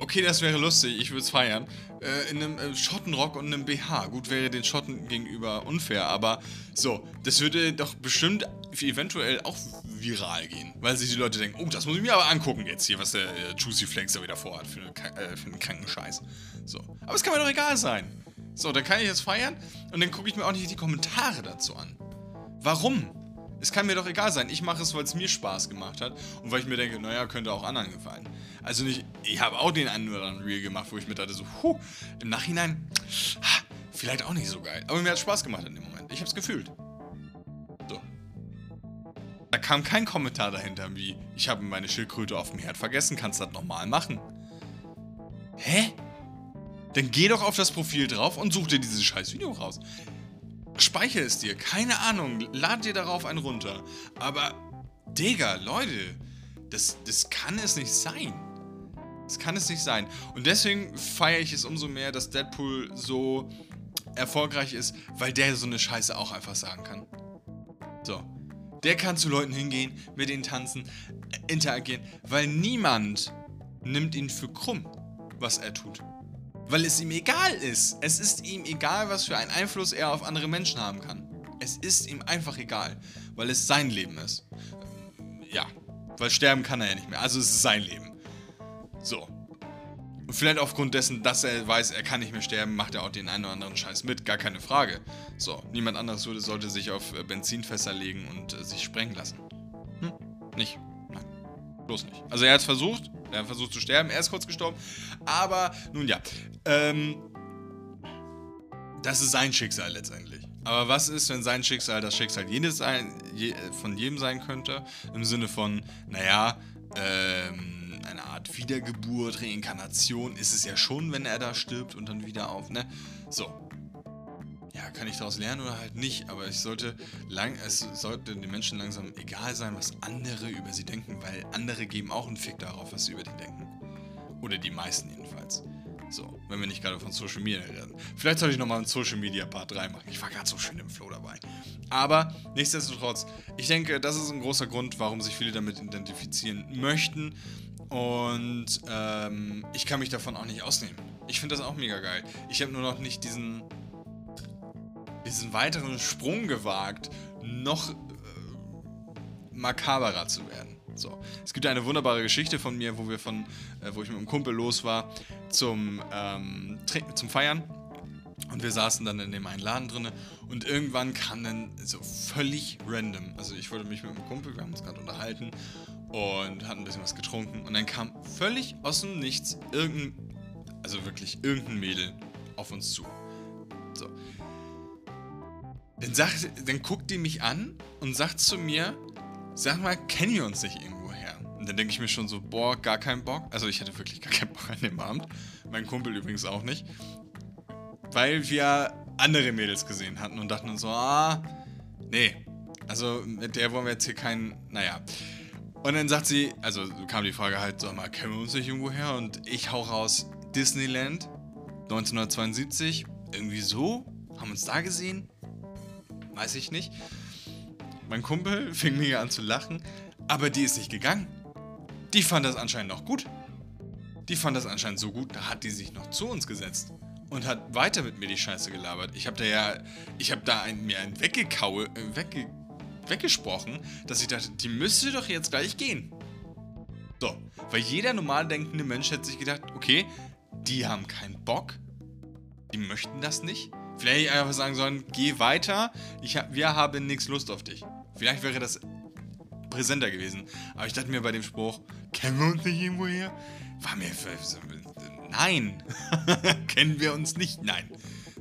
Okay, das wäre lustig, ich würde es feiern. Äh, in einem äh, Schottenrock und einem BH. Gut, wäre den Schotten gegenüber unfair, aber so, das würde doch bestimmt eventuell auch viral gehen. Weil sich die Leute denken, oh, das muss ich mir aber angucken jetzt hier, was der äh, Juicy Flex da wieder vorhat für, äh, für einen kranken Scheiß. So. Aber es kann mir doch egal sein. So, dann kann ich das feiern und dann gucke ich mir auch nicht die Kommentare dazu an. Warum? Es kann mir doch egal sein. Ich mache es, weil es mir Spaß gemacht hat und weil ich mir denke, naja, könnte auch anderen gefallen. Also nicht, ich habe auch den einen oder anderen Reel gemacht, wo ich mir dachte so, huh, im Nachhinein, ha, vielleicht auch nicht so geil. Aber mir hat Spaß gemacht in dem Moment. Ich habe es gefühlt. So. Da kam kein Kommentar dahinter wie, ich habe meine Schildkröte auf dem Herd vergessen, kannst du das nochmal machen? Hä? Dann geh doch auf das Profil drauf und such dir dieses scheiß Video raus. Speicher es dir, keine Ahnung, lad dir darauf einen runter. Aber, Digga, Leute, das, das kann es nicht sein. Das kann es nicht sein. Und deswegen feiere ich es umso mehr, dass Deadpool so erfolgreich ist, weil der so eine Scheiße auch einfach sagen kann. So. Der kann zu Leuten hingehen, mit ihnen tanzen, interagieren, weil niemand nimmt ihn für krumm, was er tut. Weil es ihm egal ist. Es ist ihm egal, was für einen Einfluss er auf andere Menschen haben kann. Es ist ihm einfach egal, weil es sein Leben ist. Ja, weil sterben kann er ja nicht mehr. Also es ist sein Leben. So. Und vielleicht aufgrund dessen, dass er weiß, er kann nicht mehr sterben, macht er auch den einen oder anderen Scheiß mit. Gar keine Frage. So, niemand anderes würde, sollte sich auf äh, Benzinfässer legen und äh, sich sprengen lassen. Hm? Nicht. Nein. Bloß nicht. Also er hat es versucht. Er versucht zu sterben. Er ist kurz gestorben. Aber, nun ja. Ähm, das ist sein Schicksal letztendlich. Aber was ist, wenn sein Schicksal das Schicksal jedes sein, je, von jedem sein könnte? Im Sinne von, naja, ähm eine Art Wiedergeburt, Reinkarnation ist es ja schon, wenn er da stirbt und dann wieder auf, ne? So. Kann ich daraus lernen oder halt nicht, aber ich sollte lang, es sollte den Menschen langsam egal sein, was andere über sie denken, weil andere geben auch einen Fick darauf, was sie über die denken. Oder die meisten jedenfalls. So, wenn wir nicht gerade von Social Media reden. Vielleicht sollte ich nochmal einen Social Media Part 3 machen. Ich war gerade so schön im Flow dabei. Aber nichtsdestotrotz, ich denke, das ist ein großer Grund, warum sich viele damit identifizieren möchten. Und ähm, ich kann mich davon auch nicht ausnehmen. Ich finde das auch mega geil. Ich habe nur noch nicht diesen, diesen weiteren Sprung gewagt, noch äh, makaberer zu werden. So. Es gibt eine wunderbare Geschichte von mir, wo wir von, äh, wo ich mit einem Kumpel los war zum, ähm, zum Feiern. Und wir saßen dann in dem einen Laden drin und irgendwann kam dann so völlig random. Also ich wollte mich mit einem Kumpel, wir haben uns gerade unterhalten und hatten ein bisschen was getrunken. Und dann kam völlig aus dem Nichts irgendein, also wirklich irgendein Mädel auf uns zu. Dann, sagt, dann guckt die mich an und sagt zu mir, sag mal, kennen wir uns nicht irgendwo her? Und dann denke ich mir schon so, boah, gar keinen Bock. Also ich hatte wirklich gar keinen Bock an dem Abend. Mein Kumpel übrigens auch nicht. Weil wir andere Mädels gesehen hatten und dachten uns so, ah, nee. Also mit der wollen wir jetzt hier keinen, naja. Und dann sagt sie, also kam die Frage halt, sag mal, kennen wir uns nicht irgendwo her? Und ich hau raus, Disneyland, 1972, irgendwie so, haben uns da gesehen? Weiß ich nicht. Mein Kumpel fing mega an zu lachen, aber die ist nicht gegangen. Die fand das anscheinend noch gut. Die fand das anscheinend so gut, da hat die sich noch zu uns gesetzt und hat weiter mit mir die Scheiße gelabert. Ich habe da ja, ich habe da ein, mir ein weggekaue, äh, wegge weggesprochen, dass ich dachte, die müsste doch jetzt gleich gehen. So, weil jeder normal denkende Mensch hätte sich gedacht, okay, die haben keinen Bock, die möchten das nicht. Vielleicht hätte ich einfach sagen sollen, geh weiter, ich wir haben nichts Lust auf dich. Vielleicht wäre das präsenter gewesen. Aber ich dachte mir bei dem Spruch, kennen wir uns nicht irgendwo her? War mir. Nein! kennen wir uns nicht? Nein.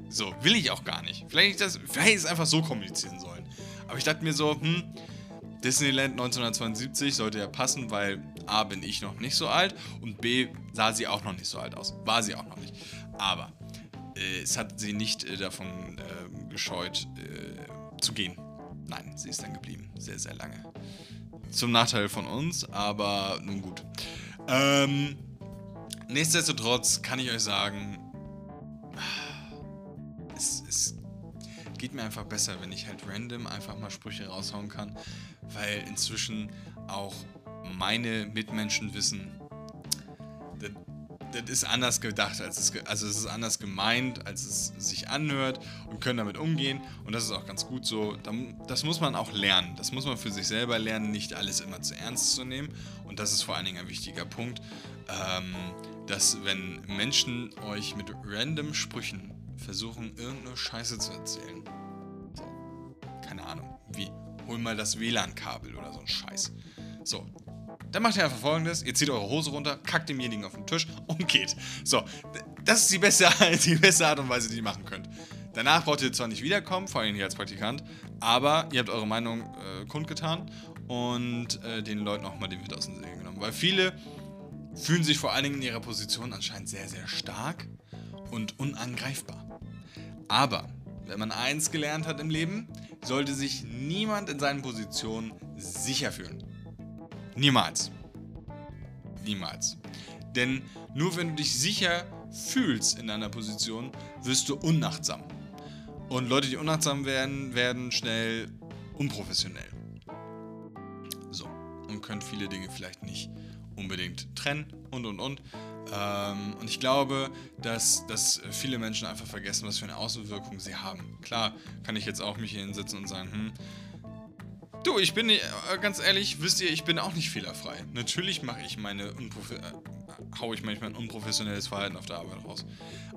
So, will ich auch gar nicht. Vielleicht, das, vielleicht ist es einfach so kommunizieren sollen. Aber ich dachte mir so, hm, Disneyland 1972 sollte ja passen, weil A bin ich noch nicht so alt und B sah sie auch noch nicht so alt aus. War sie auch noch nicht. Aber äh, es hat sie nicht äh, davon äh, gescheut äh, zu gehen. Nein, sie ist dann geblieben. Sehr, sehr lange. Zum Nachteil von uns, aber nun gut. Ähm, nichtsdestotrotz kann ich euch sagen, es, es geht mir einfach besser, wenn ich halt random einfach mal Sprüche raushauen kann, weil inzwischen auch meine Mitmenschen wissen, das, ist anders gedacht, als es, also es ist anders gemeint, als es sich anhört und können damit umgehen und das ist auch ganz gut so. Das muss man auch lernen, das muss man für sich selber lernen, nicht alles immer zu ernst zu nehmen und das ist vor allen Dingen ein wichtiger Punkt, ähm, dass wenn Menschen euch mit random Sprüchen versuchen, irgendeine Scheiße zu erzählen. So. Keine Ahnung. Wie? Hol mal das WLAN-Kabel oder so ein Scheiß. So. Dann macht ihr einfach folgendes: Ihr zieht eure Hose runter, kackt demjenigen auf den Tisch und geht. So. Das ist die beste, die beste Art und Weise, die ihr machen könnt. Danach braucht ihr zwar nicht wiederkommen, vor allem hier als Praktikant, aber ihr habt eure Meinung äh, kundgetan und äh, den Leuten auch mal den Wind aus dem Segel genommen. Weil viele fühlen sich vor allen Dingen in ihrer Position anscheinend sehr, sehr stark und unangreifbar. Aber wenn man eins gelernt hat im Leben, sollte sich niemand in seinen Positionen sicher fühlen. Niemals. Niemals. Denn nur wenn du dich sicher fühlst in deiner Position, wirst du unachtsam. Und Leute, die unachtsam werden, werden schnell unprofessionell. So. Und können viele Dinge vielleicht nicht unbedingt trennen und und und. Ähm, und ich glaube, dass, dass viele Menschen einfach vergessen, was für eine Außenwirkung sie haben. Klar, kann ich jetzt auch mich hier hinsetzen und sagen, hm, du, ich bin, äh, ganz ehrlich, wisst ihr, ich bin auch nicht fehlerfrei. Natürlich mache ich meine Unprofe äh, haue ich manchmal ein unprofessionelles Verhalten auf der Arbeit raus.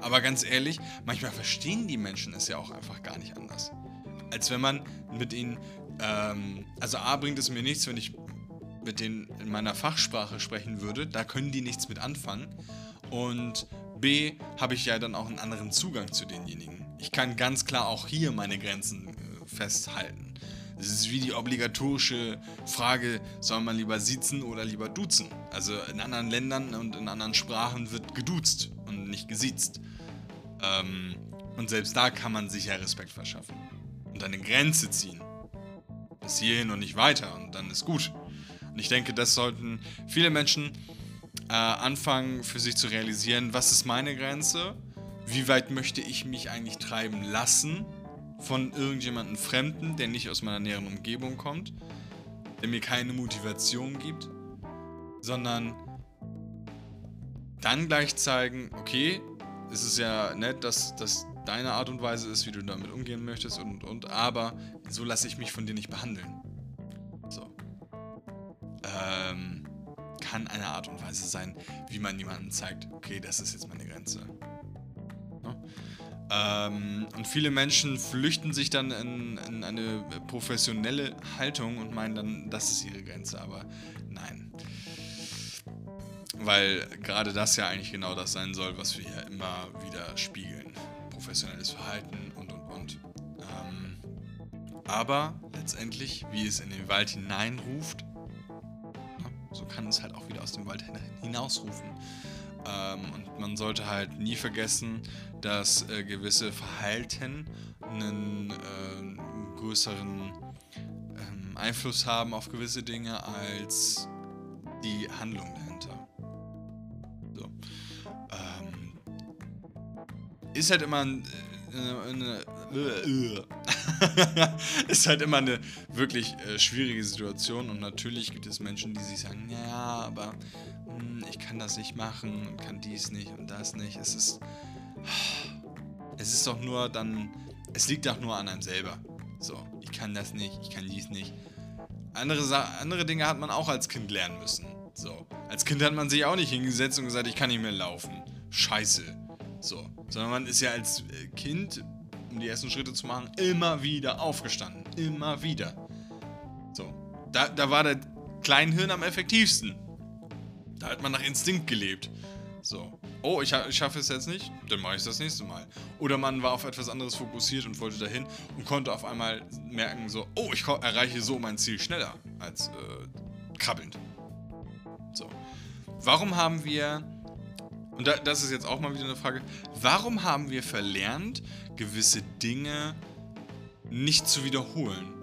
Aber ganz ehrlich, manchmal verstehen die Menschen es ja auch einfach gar nicht anders. Als wenn man mit ihnen, ähm, also A bringt es mir nichts, wenn ich mit denen in meiner Fachsprache sprechen würde, da können die nichts mit anfangen. Und B, habe ich ja dann auch einen anderen Zugang zu denjenigen. Ich kann ganz klar auch hier meine Grenzen äh, festhalten. Es ist wie die obligatorische Frage, soll man lieber sitzen oder lieber duzen? Also in anderen Ländern und in anderen Sprachen wird geduzt und nicht gesiezt. Ähm, und selbst da kann man sich ja Respekt verschaffen. Und eine Grenze ziehen. Bis hierhin und nicht weiter und dann ist gut. Und ich denke, das sollten viele Menschen äh, anfangen für sich zu realisieren, was ist meine Grenze, wie weit möchte ich mich eigentlich treiben lassen von irgendjemandem Fremden, der nicht aus meiner näheren Umgebung kommt, der mir keine Motivation gibt, sondern dann gleich zeigen, okay, es ist ja nett, dass das deine Art und Weise ist, wie du damit umgehen möchtest und und, aber so lasse ich mich von dir nicht behandeln. ähm, kann eine Art und Weise sein, wie man jemandem zeigt, okay, das ist jetzt meine Grenze. Ne? Ähm, und viele Menschen flüchten sich dann in, in, eine professionelle Haltung und meinen dann, das ist ihre Grenze, aber nein. Weil gerade das ja eigentlich genau das sein soll, was wir hier immer wieder spiegeln. Professionelles Verhalten und und und. Ähm, aber letztendlich, wie es in den Wald hineinruft, so kann es halt auch wieder aus dem Wald hinausrufen. Ähm, und man sollte halt nie vergessen, dass äh, gewisse Verhalten einen äh, größeren ähm, Einfluss haben auf gewisse Dinge als die Handlung dahinter. So. Ähm, ist halt immer ein, äh, eine, eine ist halt immer eine wirklich äh, schwierige Situation und natürlich gibt es Menschen, die sich sagen, ja, aber mh, hm, ich kann das nicht machen und kann dies nicht und das nicht. Es ist, es ist doch nur dann, es liegt doch nur an einem selber. So, ich kann das nicht, ich kann dies nicht. Andere, andere Dinge hat man auch als Kind lernen müssen. So, als Kind hat man sich auch nicht hingesetzt und gesagt, ich kann nicht mehr laufen. Scheiße. So, sondern man ist ja als äh, Kind um die ersten Schritte zu machen, immer wieder aufgestanden. Immer wieder. So. Da, da war der Kleinhirn am effektivsten. Da hat man nach Instinkt gelebt. So. Oh, ich, ich schaffe es jetzt nicht, dann mache ich es das nächste Mal. Oder man war auf etwas anderes fokussiert und wollte dahin und konnte auf einmal merken, so, oh, ich erreiche so mein Ziel schneller als äh, krabbelnd. So. Warum haben wir und da, das ist jetzt auch mal wieder eine Frage, warum haben wir verlernt, gewisse Dinge nicht zu wiederholen?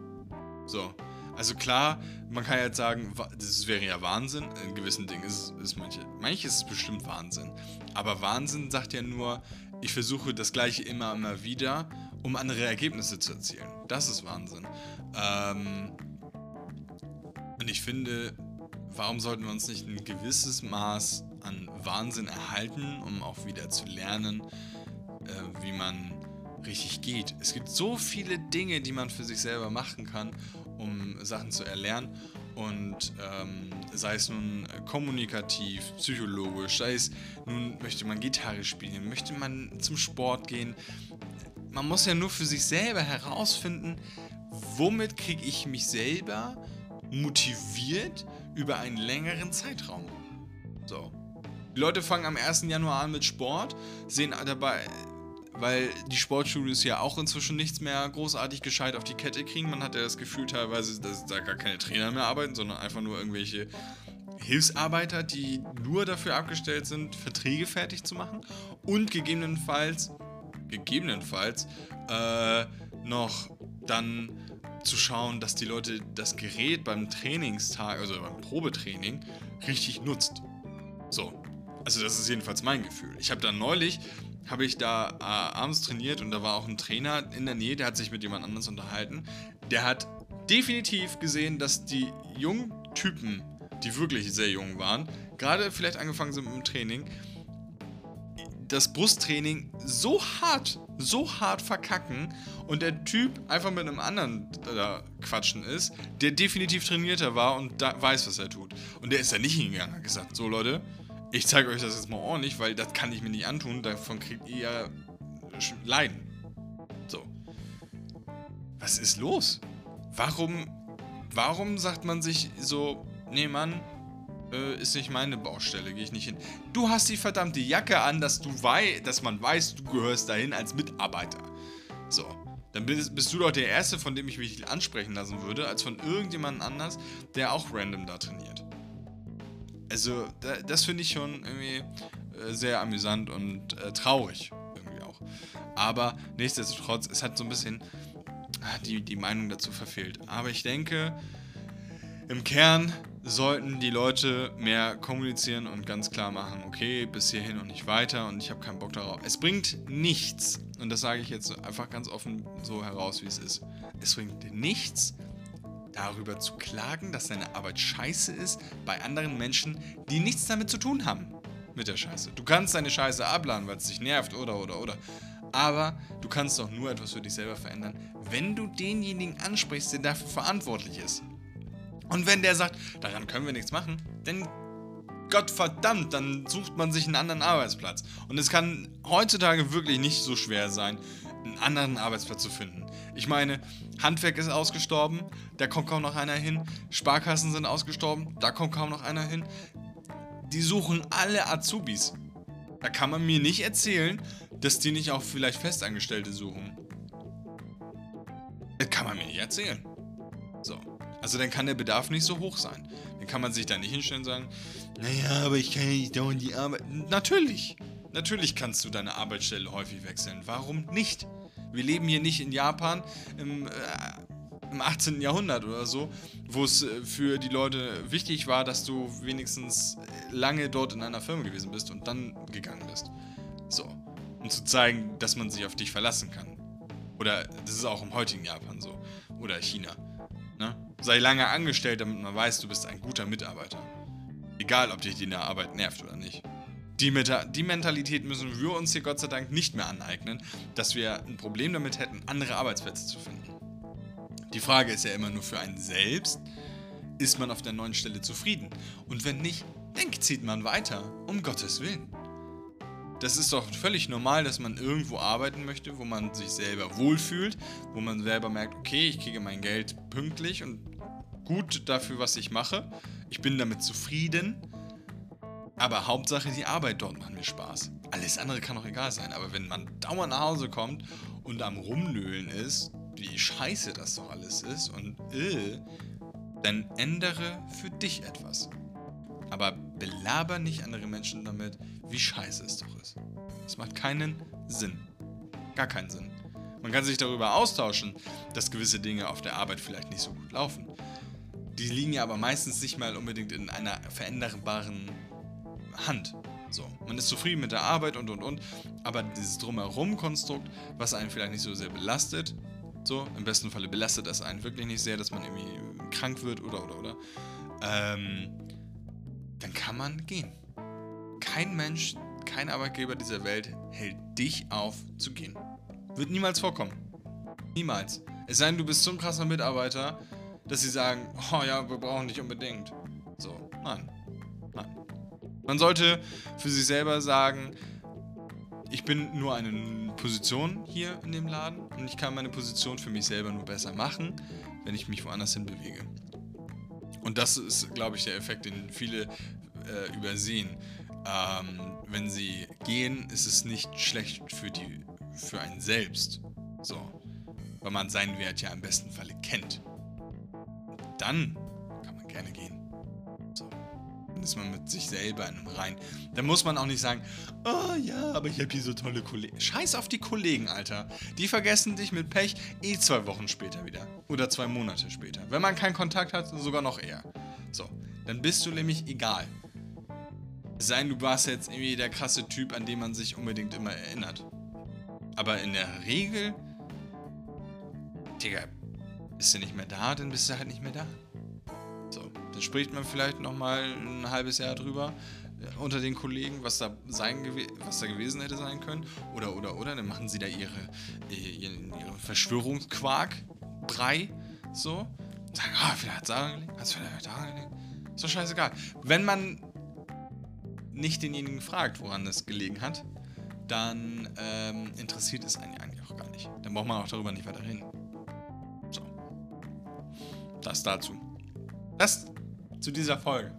So, also klar, man kann jetzt sagen, das wäre ja Wahnsinn. In gewissen Dingen ist, ist manche, manches ist bestimmt Wahnsinn. Aber Wahnsinn sagt ja nur, ich versuche das Gleiche immer, immer wieder, um andere Ergebnisse zu erzielen. Das ist Wahnsinn. Ähm, und ich finde, warum sollten wir uns nicht ein gewisses Maß an Wahnsinn erhalten, um auch wieder zu lernen, äh, wie man richtig geht. Es gibt so viele Dinge, die man für sich selber machen kann, um Sachen zu erlernen. Und ähm, sei es nun kommunikativ, psychologisch, sei es nun möchte man Gitarre spielen, möchte man zum Sport gehen. Man muss ja nur für sich selber herausfinden, womit kriege ich mich selber motiviert über einen längeren Zeitraum. So. Die Leute fangen am 1. Januar an mit Sport, sehen dabei, weil die Sportstudios ja auch inzwischen nichts mehr großartig gescheit auf die Kette kriegen. Man hat ja das Gefühl teilweise, dass da gar keine Trainer mehr arbeiten, sondern einfach nur irgendwelche Hilfsarbeiter, die nur dafür abgestellt sind, Verträge fertig zu machen und gegebenenfalls, gegebenenfalls, äh, noch dann zu schauen, dass die Leute das Gerät beim Trainingstag, also beim Probetraining, richtig nutzt. So. Also das ist jedenfalls mein Gefühl. Ich habe dann neulich, habe ich da äh, abends trainiert und da war auch ein Trainer in der Nähe, der hat sich mit jemand anders unterhalten. Der hat definitiv gesehen, dass die jungen Typen, die wirklich sehr jung waren, gerade vielleicht angefangen sind mit dem Training, das Brusttraining so hart, so hart verkacken und der Typ einfach mit einem anderen da quatschen ist, der definitiv trainierter war und da weiß, was er tut. Und der ist da nicht hingegangen, hat gesagt, so Leute, ich zeige euch das jetzt mal ordentlich, weil das kann ich mir nicht antun, davon kriegt ihr ja Leiden. So. Was ist los? Warum, warum sagt man sich so, nee Mann, äh, ist nicht meine Baustelle, gehe ich nicht hin. Du hast die verdammte Jacke an, dass du wei dass man weiß, du gehörst dahin als Mitarbeiter. So. Dann bist, bist, du doch der Erste, von dem ich mich ansprechen lassen würde, als von irgendjemand anders, der auch random da trainiert. Also, da, das finde ich schon irgendwie äh, sehr amüsant und äh, traurig. Irgendwie auch. Aber nichtsdestotrotz, es hat so ein bisschen ah, die, die Meinung dazu verfehlt. Aber ich denke, im Kern sollten die Leute mehr kommunizieren und ganz klar machen, okay, bis hierhin und nicht weiter und ich habe keinen Bock darauf. Es bringt nichts, und das sage ich jetzt einfach ganz offen so heraus, wie es ist. Es bringt nichts, darüber zu klagen, dass deine Arbeit scheiße ist, bei anderen Menschen, die nichts damit zu tun haben mit der Scheiße. Du kannst deine Scheiße abladen, weil es dich nervt oder oder oder. Aber du kannst doch nur etwas für dich selber verändern, wenn du denjenigen ansprichst, der dafür verantwortlich ist. Und wenn der sagt, daran können wir nichts machen, dann Gott verdammt, dann sucht man sich einen anderen Arbeitsplatz. Und es kann heutzutage wirklich nicht so schwer sein, einen anderen Arbeitsplatz zu finden. Ich meine, Handwerk ist ausgestorben, da kommt kaum noch einer hin. Sparkassen sind ausgestorben, da kommt kaum noch einer hin. Die suchen alle Azubis. Da kann man mir nicht erzählen, dass die nicht auch vielleicht Festangestellte suchen. Das kann man mir nicht erzählen. So. Also dann kann der Bedarf nicht so hoch sein. Dann kann man sich da nicht hinstellen und sagen, naja, aber ich kann ja nicht dauernd die Arbeit. Natürlich. Natürlich kannst du deine Arbeitsstelle häufig wechseln. Warum nicht? Wir leben hier nicht in Japan im, äh, im 18. Jahrhundert oder so, wo es äh, für die Leute wichtig war, dass du wenigstens lange dort in einer Firma gewesen bist und dann gegangen bist. So. Um zu zeigen, dass man sich auf dich verlassen kann. Oder das ist auch im heutigen Japan so. Oder China. Ne? Sei lange angestellt, damit man weiß, du bist ein guter Mitarbeiter. Egal, ob dich die Arbeit nervt oder nicht. Die, Meta die Mentalität müssen wir uns hier Gott sei Dank nicht mehr aneignen, dass wir ein Problem damit hätten, andere Arbeitsplätze zu finden. Die Frage ist ja immer nur für einen selbst, ist man auf der neuen Stelle zufrieden? Und wenn nicht, dann zieht man weiter, um Gottes Willen. Das ist doch völlig normal, dass man irgendwo arbeiten möchte, wo man sich selber wohlfühlt, wo man selber merkt, okay, ich kriege mein Geld pünktlich und gut dafür, was ich mache. Ich bin damit zufrieden. Aber Hauptsache die Arbeit dort macht mir Spaß. Alles andere kann auch egal sein. Aber wenn man dauernd nach Hause kommt und am Rumnöhlen ist, wie scheiße das doch alles ist und äh, dann ändere für dich etwas. Aber belaber nicht andere Menschen damit, wie scheiße es doch ist. Es macht keinen Sinn. Gar keinen Sinn. Man kann sich darüber austauschen, dass gewisse Dinge auf der Arbeit vielleicht nicht so gut laufen. Die liegen ja aber meistens nicht mal unbedingt in einer veränderbaren Hand. So, man ist zufrieden mit der Arbeit und und und, aber dieses Drumherum-Konstrukt, was einen vielleicht nicht so sehr belastet, so, im besten Falle belastet das einen wirklich nicht sehr, dass man irgendwie krank wird oder oder oder, ähm, dann kann man gehen. Kein Mensch, kein Arbeitgeber dieser Welt hält dich auf zu gehen. Wird niemals vorkommen. Niemals. Es sei denn, du bist so ein krasser Mitarbeiter, dass sie sagen, oh ja, wir brauchen dich unbedingt. So, nein. Man sollte für sich selber sagen, ich bin nur eine Position hier in dem Laden und ich kann meine Position für mich selber nur besser machen, wenn ich mich woanders hin bewege. Und das ist, glaube ich, der Effekt, den viele äh, übersehen. Ähm, wenn sie gehen, ist es nicht schlecht für, die, für einen selbst. So. Weil man seinen Wert ja im besten Falle kennt. Dann kann man gerne gehen. Dann ist man mit sich selber in einem Rein. Da muss man auch nicht sagen, oh ja, aber ich habe hier so tolle Kollegen. Scheiß auf die Kollegen, Alter. Die vergessen dich mit Pech eh zwei Wochen später wieder. Oder zwei Monate später. Wenn man keinen Kontakt hat, sogar noch eher. So, dann bist du nämlich egal. Sein, du warst jetzt irgendwie der krasse Typ, an den man sich unbedingt immer erinnert. Aber in der Regel, Digga, bist du nicht mehr da, dann bist du halt nicht mehr da. So, dann spricht man vielleicht nochmal ein halbes Jahr drüber äh, unter den Kollegen, was da sein was da gewesen hätte sein können. Oder, oder, oder, dann machen sie da ihre, ihren, ihren Verschwörungsquark-Brei. So. Und sagen, ah, vielleicht hat es daran gelegen, hat es vielleicht daran gelegen. Ist doch scheißegal. Wenn man nicht denjenigen fragt, woran das gelegen hat, dann ähm, interessiert es einen eigentlich auch gar nicht. Dann braucht man auch darüber nicht weiter reden. So. Das dazu. Das zu dieser Folge.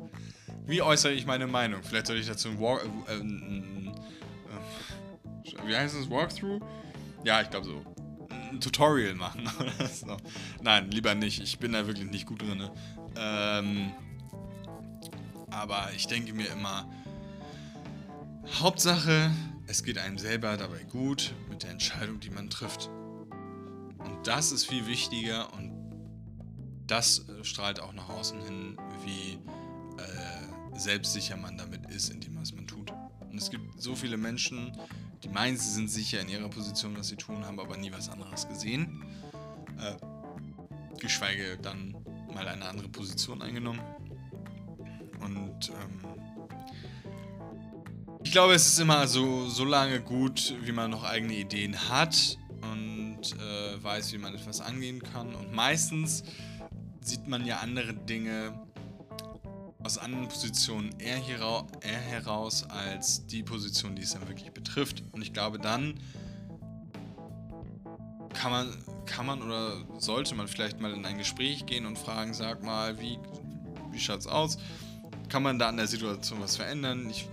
Wie äußere ich meine Meinung? Vielleicht soll ich dazu ein Walk. Äh, äh, äh, wie heißt es? Walkthrough? Ja, ich glaube so. Ein Tutorial machen. Nein, lieber nicht. Ich bin da wirklich nicht gut drin. Ähm, aber ich denke mir immer, Hauptsache, es geht einem selber dabei gut mit der Entscheidung, die man trifft. Und das ist viel wichtiger und das äh, strahlt auch nach außen hin, wie äh, selbstsicher man damit ist, in dem, was man tut. Und es gibt so viele Menschen, die meinen, sie sind sicher in ihrer Position, was sie tun, haben aber nie was anderes gesehen. Äh, geschweige dann mal eine andere Position eingenommen. Und ähm, ich glaube, es ist immer so, so lange gut, wie man noch eigene Ideen hat und äh, weiß, wie man etwas angehen kann. Und meistens sieht man ja andere Dinge aus anderen Positionen eher, hierau eher heraus als die Position, die es dann wirklich betrifft. Und ich glaube, dann kann man, kann man oder sollte man vielleicht mal in ein Gespräch gehen und fragen, sag mal, wie, wie schaut's aus? Kann man da an der Situation was verändern? Ich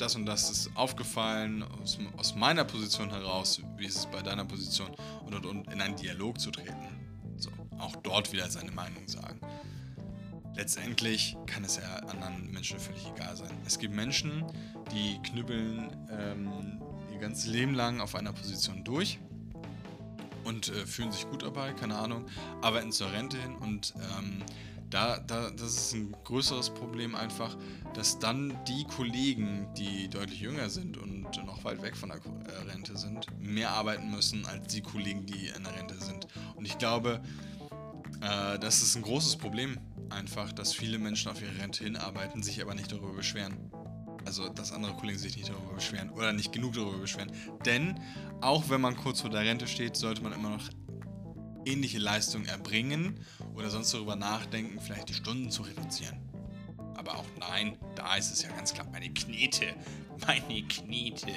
das und das ist aufgefallen aus, aus, meiner Position heraus, wie ist es bei deiner Position und, und, und in einen Dialog zu treten. Auch dort wieder seine Meinung sagen. Letztendlich kann es ja anderen Menschen völlig egal sein. Es gibt Menschen, die knüppeln ähm, ihr ganzes Leben lang auf einer Position durch und äh, fühlen sich gut dabei, keine Ahnung, arbeiten zur Rente hin und ähm, da, da, das ist ein größeres Problem einfach, dass dann die Kollegen, die deutlich jünger sind und noch weit weg von der äh, Rente sind, mehr arbeiten müssen als die Kollegen, die in der Rente sind. Und ich glaube, äh, das ist ein großes Problem einfach, dass viele Menschen auf ihre Rente hinarbeiten, sich aber nicht darüber beschweren. Also, dass andere Kollegen sich nicht darüber beschweren oder nicht genug darüber beschweren. Denn auch wenn man kurz vor der Rente steht, sollte man immer noch ähnliche Leistungen erbringen oder sonst darüber nachdenken, vielleicht die Stunden zu reduzieren. Aber auch nein, da ist es ja ganz klar, meine Knete, meine Knete.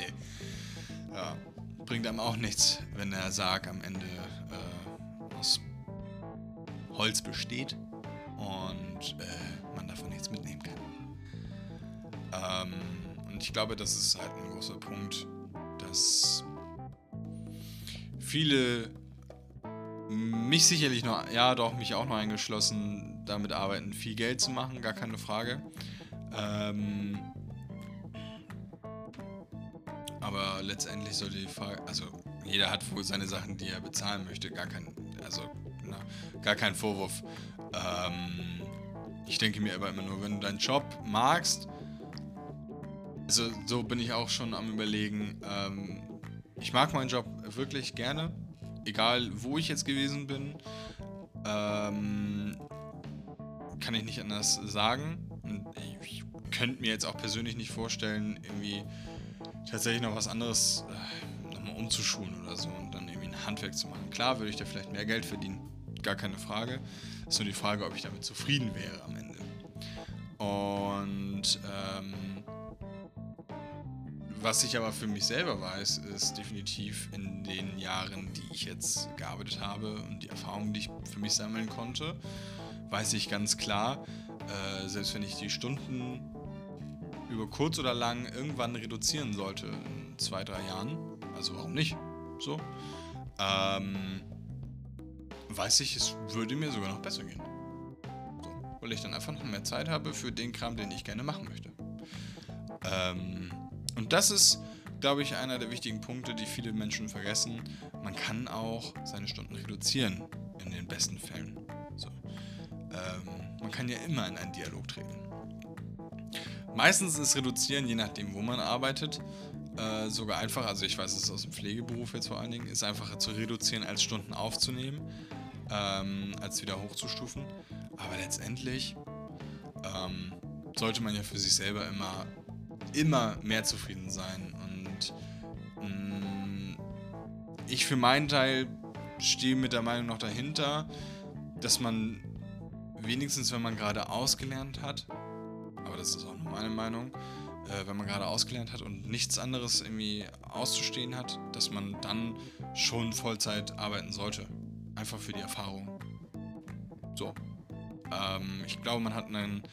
Ja, bringt einem auch nichts, wenn der Sarg am Ende äh, Holz besteht und äh, man davon nichts mitnehmen kann. Ähm, und ich glaube, das ist halt ein großer Punkt, dass viele mich sicherlich noch, ja doch, mich auch noch eingeschlossen, damit arbeiten, viel Geld zu machen, gar keine Frage. Ähm, aber letztendlich sollte die Frage, also jeder hat wohl seine Sachen, die er bezahlen möchte, gar kein, also na, gar kein Vorwurf. Ähm, ich denke mir aber immer nur, wenn du deinen Job magst, also so bin ich auch schon am überlegen, ähm, ich mag meinen Job wirklich gerne, egal wo ich jetzt gewesen bin, ähm, kann ich nicht anders sagen. Und ich, könnte mir jetzt auch persönlich nicht vorstellen, irgendwie tatsächlich noch was anderes äh, nochmal umzuschulen oder so und dann irgendwie ein Handwerk zu machen. Klar würde ich da vielleicht mehr Geld verdienen, gar keine Frage. Ist nur die Frage, ob ich damit zufrieden wäre am Ende. Und ähm, was ich aber für mich selber weiß, ist definitiv in den Jahren, die ich jetzt gearbeitet habe und die Erfahrungen, die ich für mich sammeln konnte, weiß ich ganz klar, äh, selbst wenn ich die Stunden über kurz oder lang irgendwann reduzieren sollte, in zwei, drei Jahren, also warum nicht, so, ähm, weiß ich, es würde mir sogar noch besser gehen. So. weil ich dann einfach noch mehr Zeit habe für den Kram, den ich gerne machen möchte. Ähm, und das ist, glaube ich, einer der wichtigen Punkte, die viele Menschen vergessen. Man kann auch seine Stunden reduzieren, in den besten Fällen. So. Ähm, man kann ja immer in einen Dialog treten. Meistens ist Reduzieren, je nachdem, wo man arbeitet, äh, sogar einfach, also ich weiß es aus dem Pflegeberuf jetzt vor allen Dingen, ist einfacher zu reduzieren, als Stunden aufzunehmen, ähm, als wieder hochzustufen. Aber letztendlich ähm, sollte man ja für sich selber immer, immer mehr zufrieden sein. Und mh, mm, ich für meinen Teil stehe mit der Meinung noch dahinter, dass man wenigstens, wenn man gerade ausgelernt hat, aber das ist auch nur meine Meinung, äh, wenn man gerade ausgelernt hat und nichts anderes irgendwie auszustehen hat, dass man dann schon Vollzeit arbeiten sollte. Einfach für die Erfahrung. So. Ähm, ich glaube, man hat einen,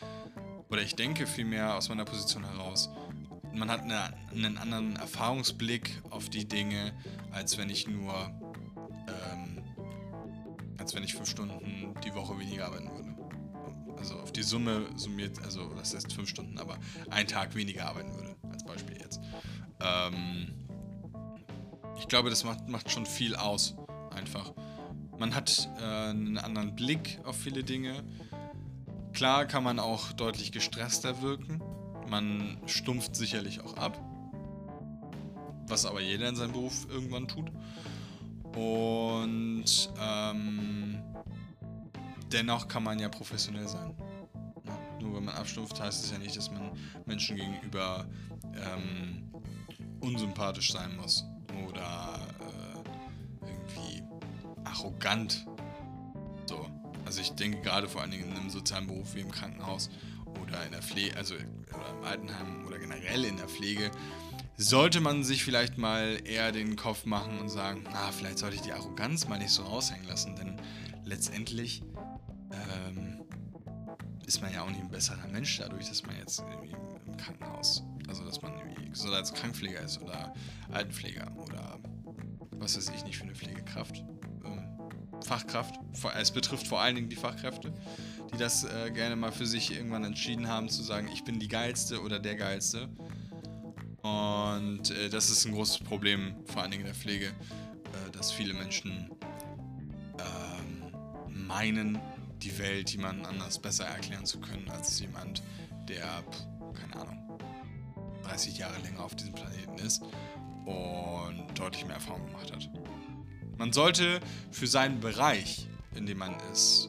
oder ich denke vielmehr aus meiner Position heraus, man hat eine, einen anderen Erfahrungsblick auf die Dinge, als wenn ich nur, ähm, als wenn ich fünf Stunden die Woche weniger arbeiten würde also auf die Summe summiert, also das heißt fünf Stunden, aber einen Tag weniger arbeiten würde, als Beispiel jetzt. Ähm, ich glaube, das macht, macht schon viel aus, einfach. Man hat äh, einen anderen Blick auf viele Dinge. Klar kann man auch deutlich gestresster wirken. Man stumpft sicherlich auch ab. Was aber jeder in seinem Beruf irgendwann tut. Und ähm, dennoch kann man ja professionell sein. Ja, nur wenn man abstumpft, heißt es ja nicht, dass man Menschen gegenüber ähm, unsympathisch sein muss oder arrogant. So. Also ich denke gerade vor allen Dingen in einem sozialen Beruf wie im Krankenhaus oder in der Pflege, also oder im Altenheim oder generell in der Pflege, sollte man sich vielleicht mal eher den Kopf machen und sagen, na, vielleicht sollte ich die Arroganz mal nicht so raushängen lassen, denn letztendlich ähm, ist man ja auch nicht ein besserer Mensch dadurch, dass man jetzt im Krankenhaus, also dass man irgendwie Krankenpfleger ist oder Altenpfleger oder was weiß ich nicht für eine Pflegekraft. Fachkraft. Es betrifft vor allen Dingen die Fachkräfte, die das äh, gerne mal für sich irgendwann entschieden haben, zu sagen, ich bin die Geilste oder der Geilste. Und äh, das ist ein großes Problem, vor allen Dingen in der Pflege, äh, dass viele Menschen ähm, meinen, die Welt jemandem anders besser erklären zu können als jemand, der, keine Ahnung, 30 Jahre länger auf diesem Planeten ist und deutlich mehr Erfahrung gemacht hat. Man sollte für seinen Bereich, in dem man ist,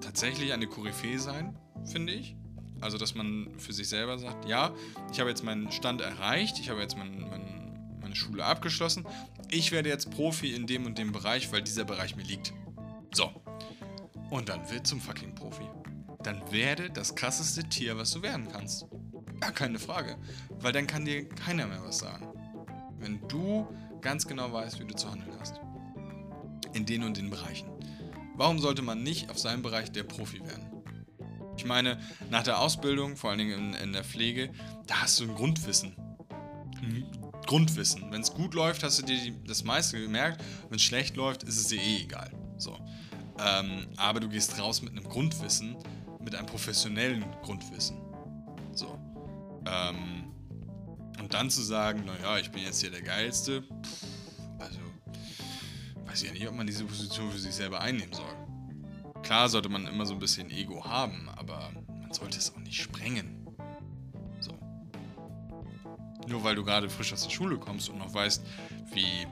tatsächlich eine Koryphäe sein, finde ich. Also, dass man für sich selber sagt, ja, ich habe jetzt meinen Stand erreicht, ich habe jetzt mein, mein, meine Schule abgeschlossen, ich werde jetzt Profi in dem und dem Bereich, weil dieser Bereich mir liegt. So, und dann wird zum fucking Profi. Dann werde das krasseste Tier, was du werden kannst. Gar keine Frage. Weil dann kann dir keiner mehr was sagen. Wenn du ganz genau weißt, wie du zu handeln hast. In den und den Bereichen. Warum sollte man nicht auf seinem Bereich der Profi werden? Ich meine, nach der Ausbildung, vor allen Dingen in, in der Pflege, da hast du ein Grundwissen. Ein Grundwissen. Wenn es gut läuft, hast du dir das meiste gemerkt. Wenn es schlecht läuft, ist es dir eh egal. So. Ähm, aber du gehst raus mit einem Grundwissen, mit einem professionellen Grundwissen. So. Ähm, und dann zu sagen, naja, ich bin jetzt hier der Geilste, pff, weiß ich ja nicht, ob man diese Position für sich selber einnehmen soll. Klar sollte man immer so ein bisschen Ego haben, aber man sollte es auch nicht sprengen. So. Nur weil du gerade frisch aus der Schule kommst und noch weißt, wie,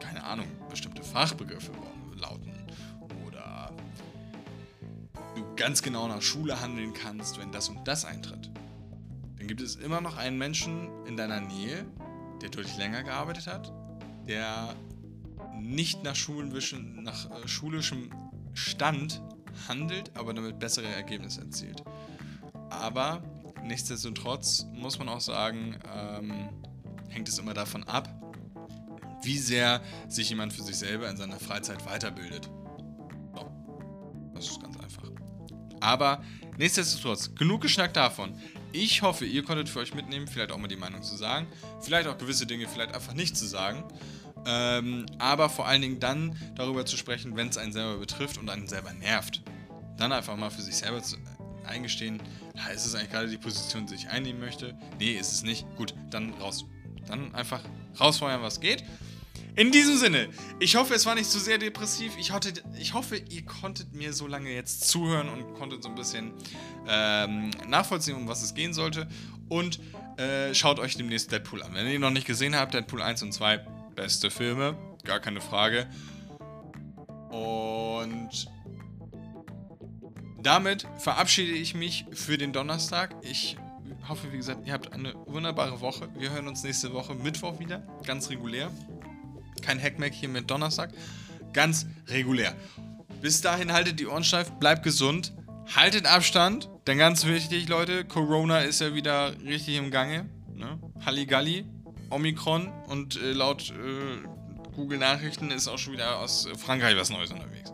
keine Ahnung, bestimmte Fachbegriffe lauten ganz genau nach Schule handeln kannst, wenn das und das eintritt. Dann gibt es immer noch einen Menschen in deiner Nähe, der deutlich länger gearbeitet hat, der nicht nach, Schulenwischen, nach äh, schulischem Stand handelt, aber damit bessere Ergebnisse erzielt. Aber nichtsdestotrotz muss man auch sagen, ähm, hängt es immer davon ab, wie sehr sich jemand für sich selber in seiner Freizeit weiterbildet. So. Das ist ganz aber nichtsdestotrotz, genug geschnackt davon. Ich hoffe, ihr konntet für euch mitnehmen, vielleicht auch mal die Meinung zu sagen. Vielleicht auch gewisse Dinge vielleicht einfach nicht zu sagen. Ähm, aber vor allen Dingen dann darüber zu sprechen, wenn es einen selber betrifft und einen selber nervt. Dann einfach mal für sich selber zu, eingestehen, ist es eigentlich gerade die Position, die ich einnehmen möchte? Nee, ist es nicht. Gut, dann raus. Dann einfach rausfeuern, was geht. In diesem Sinne, ich hoffe, es war nicht zu so sehr depressiv. Ich, hatte, ich hoffe, ihr konntet mir so lange jetzt zuhören und konntet so ein bisschen ähm, nachvollziehen, um was es gehen sollte. Und äh, schaut euch demnächst Deadpool an. Wenn ihr ihn noch nicht gesehen habt, Deadpool 1 und 2, beste Filme, gar keine Frage. Und damit verabschiede ich mich für den Donnerstag. Ich hoffe, wie gesagt, ihr habt eine wunderbare Woche. Wir hören uns nächste Woche Mittwoch wieder, ganz regulär. Kein Hackmack hier mit Donnerstag. Ganz regulär. Bis dahin haltet die Ohren steif, bleibt gesund, haltet Abstand, denn ganz wichtig, Leute, Corona ist ja wieder richtig im Gange. Ne? Halligalli, Omikron und äh, laut äh, Google Nachrichten ist auch schon wieder aus Frankreich was Neues unterwegs.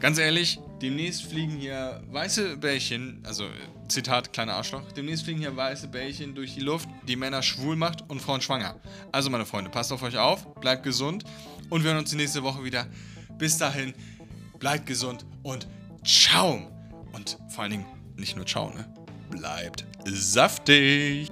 Ganz ehrlich, demnächst fliegen hier weiße Bällchen, also Zitat kleiner Arschloch, demnächst fliegen hier weiße Bällchen durch die Luft, die Männer schwul macht und Frauen schwanger. Also meine Freunde, passt auf euch auf, bleibt gesund und wir hören uns die nächste Woche wieder. Bis dahin, bleibt gesund und ciao. Und vor allen Dingen nicht nur ciao, ne? Bleibt saftig.